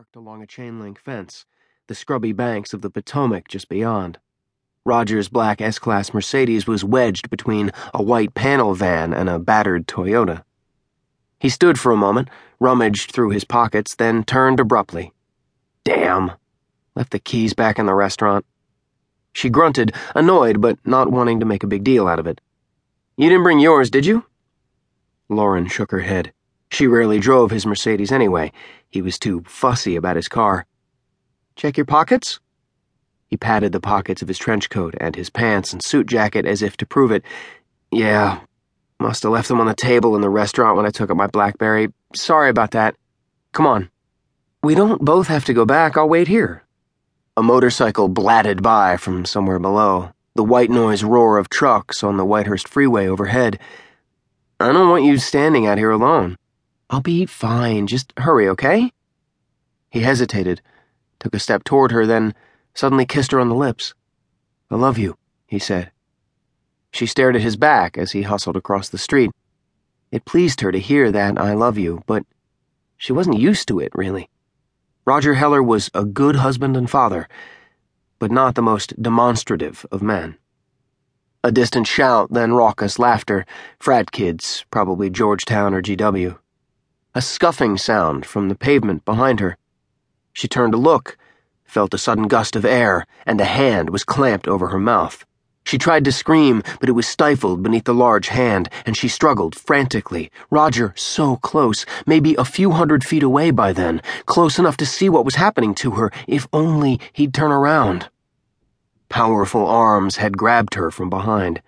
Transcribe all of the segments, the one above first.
parked along a chain link fence, the scrubby banks of the Potomac just beyond. Roger's black S Class Mercedes was wedged between a white panel van and a battered Toyota. He stood for a moment, rummaged through his pockets, then turned abruptly. Damn. Left the keys back in the restaurant. She grunted, annoyed but not wanting to make a big deal out of it. You didn't bring yours, did you? Lauren shook her head. She rarely drove his Mercedes anyway. He was too fussy about his car. Check your pockets? He patted the pockets of his trench coat and his pants and suit jacket as if to prove it. Yeah, must have left them on the table in the restaurant when I took up my Blackberry. Sorry about that. Come on. We don't both have to go back. I'll wait here. A motorcycle blatted by from somewhere below, the white noise roar of trucks on the Whitehurst freeway overhead. I don't want you standing out here alone. I'll be fine. Just hurry, okay? He hesitated, took a step toward her, then suddenly kissed her on the lips. I love you, he said. She stared at his back as he hustled across the street. It pleased her to hear that I love you, but she wasn't used to it, really. Roger Heller was a good husband and father, but not the most demonstrative of men. A distant shout, then raucous laughter. Frat kids, probably Georgetown or GW a scuffing sound from the pavement behind her. She turned to look, felt a sudden gust of air, and a hand was clamped over her mouth. She tried to scream, but it was stifled beneath the large hand, and she struggled frantically. Roger, so close, maybe a few hundred feet away by then, close enough to see what was happening to her, if only he'd turn around. Powerful arms had grabbed her from behind.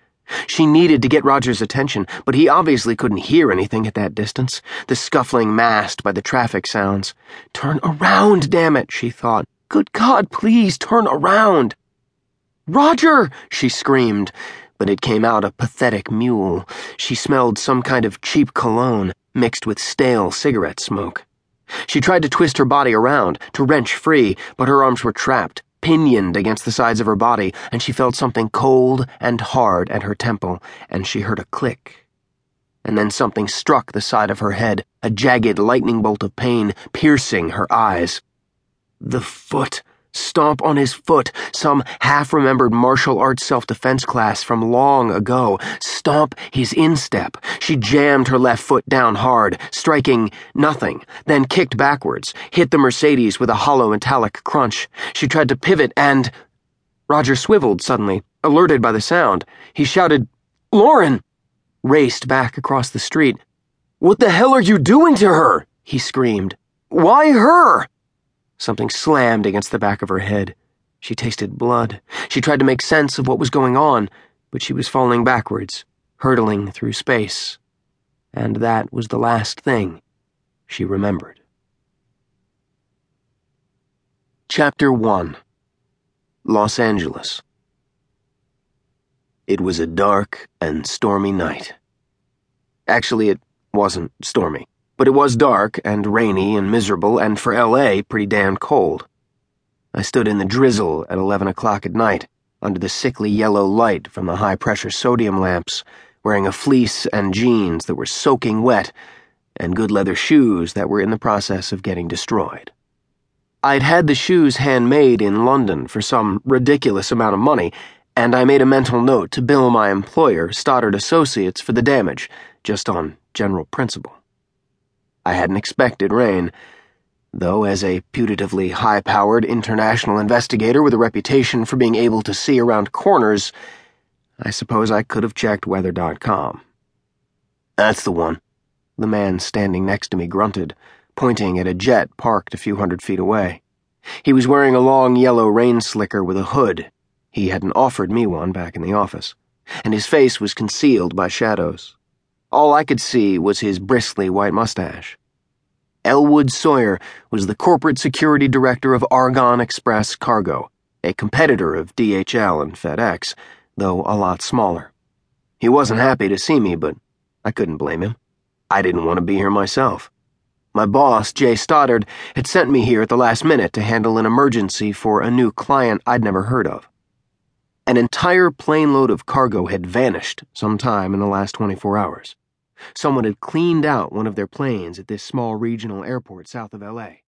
She needed to get Roger's attention, but he obviously couldn't hear anything at that distance, the scuffling masked by the traffic sounds. Turn around, damn it, she thought. Good God, please turn around. Roger! she screamed, but it came out a pathetic mewl. She smelled some kind of cheap cologne mixed with stale cigarette smoke. She tried to twist her body around, to wrench free, but her arms were trapped pinioned against the sides of her body, and she felt something cold and hard at her temple, and she heard a click. And then something struck the side of her head, a jagged lightning bolt of pain piercing her eyes. The foot stomp on his foot, some half remembered martial arts self defense class from long ago, stomp his instep. She jammed her left foot down hard, striking nothing, then kicked backwards, hit the Mercedes with a hollow metallic crunch. She tried to pivot and. Roger swiveled suddenly, alerted by the sound. He shouted, Lauren! Raced back across the street. What the hell are you doing to her? he screamed. Why her? Something slammed against the back of her head. She tasted blood. She tried to make sense of what was going on, but she was falling backwards, hurtling through space. And that was the last thing she remembered. Chapter 1 Los Angeles It was a dark and stormy night. Actually, it wasn't stormy. But it was dark and rainy and miserable, and for LA, pretty damn cold. I stood in the drizzle at 11 o'clock at night, under the sickly yellow light from the high pressure sodium lamps, wearing a fleece and jeans that were soaking wet, and good leather shoes that were in the process of getting destroyed. I'd had the shoes handmade in London for some ridiculous amount of money, and I made a mental note to bill my employer, Stoddard Associates, for the damage, just on general principle. I hadn't expected rain, though, as a putatively high powered international investigator with a reputation for being able to see around corners, I suppose I could have checked weather.com. That's the one, the man standing next to me grunted, pointing at a jet parked a few hundred feet away. He was wearing a long yellow rain slicker with a hood. He hadn't offered me one back in the office, and his face was concealed by shadows. All I could see was his bristly white mustache. Elwood Sawyer was the corporate security director of Argonne Express Cargo, a competitor of DHL and FedEx, though a lot smaller. He wasn't happy to see me, but I couldn't blame him. I didn't want to be here myself. My boss, Jay Stoddard, had sent me here at the last minute to handle an emergency for a new client I'd never heard of. An entire plane load of cargo had vanished sometime in the last 24 hours. Someone had cleaned out one of their planes at this small regional airport south of LA.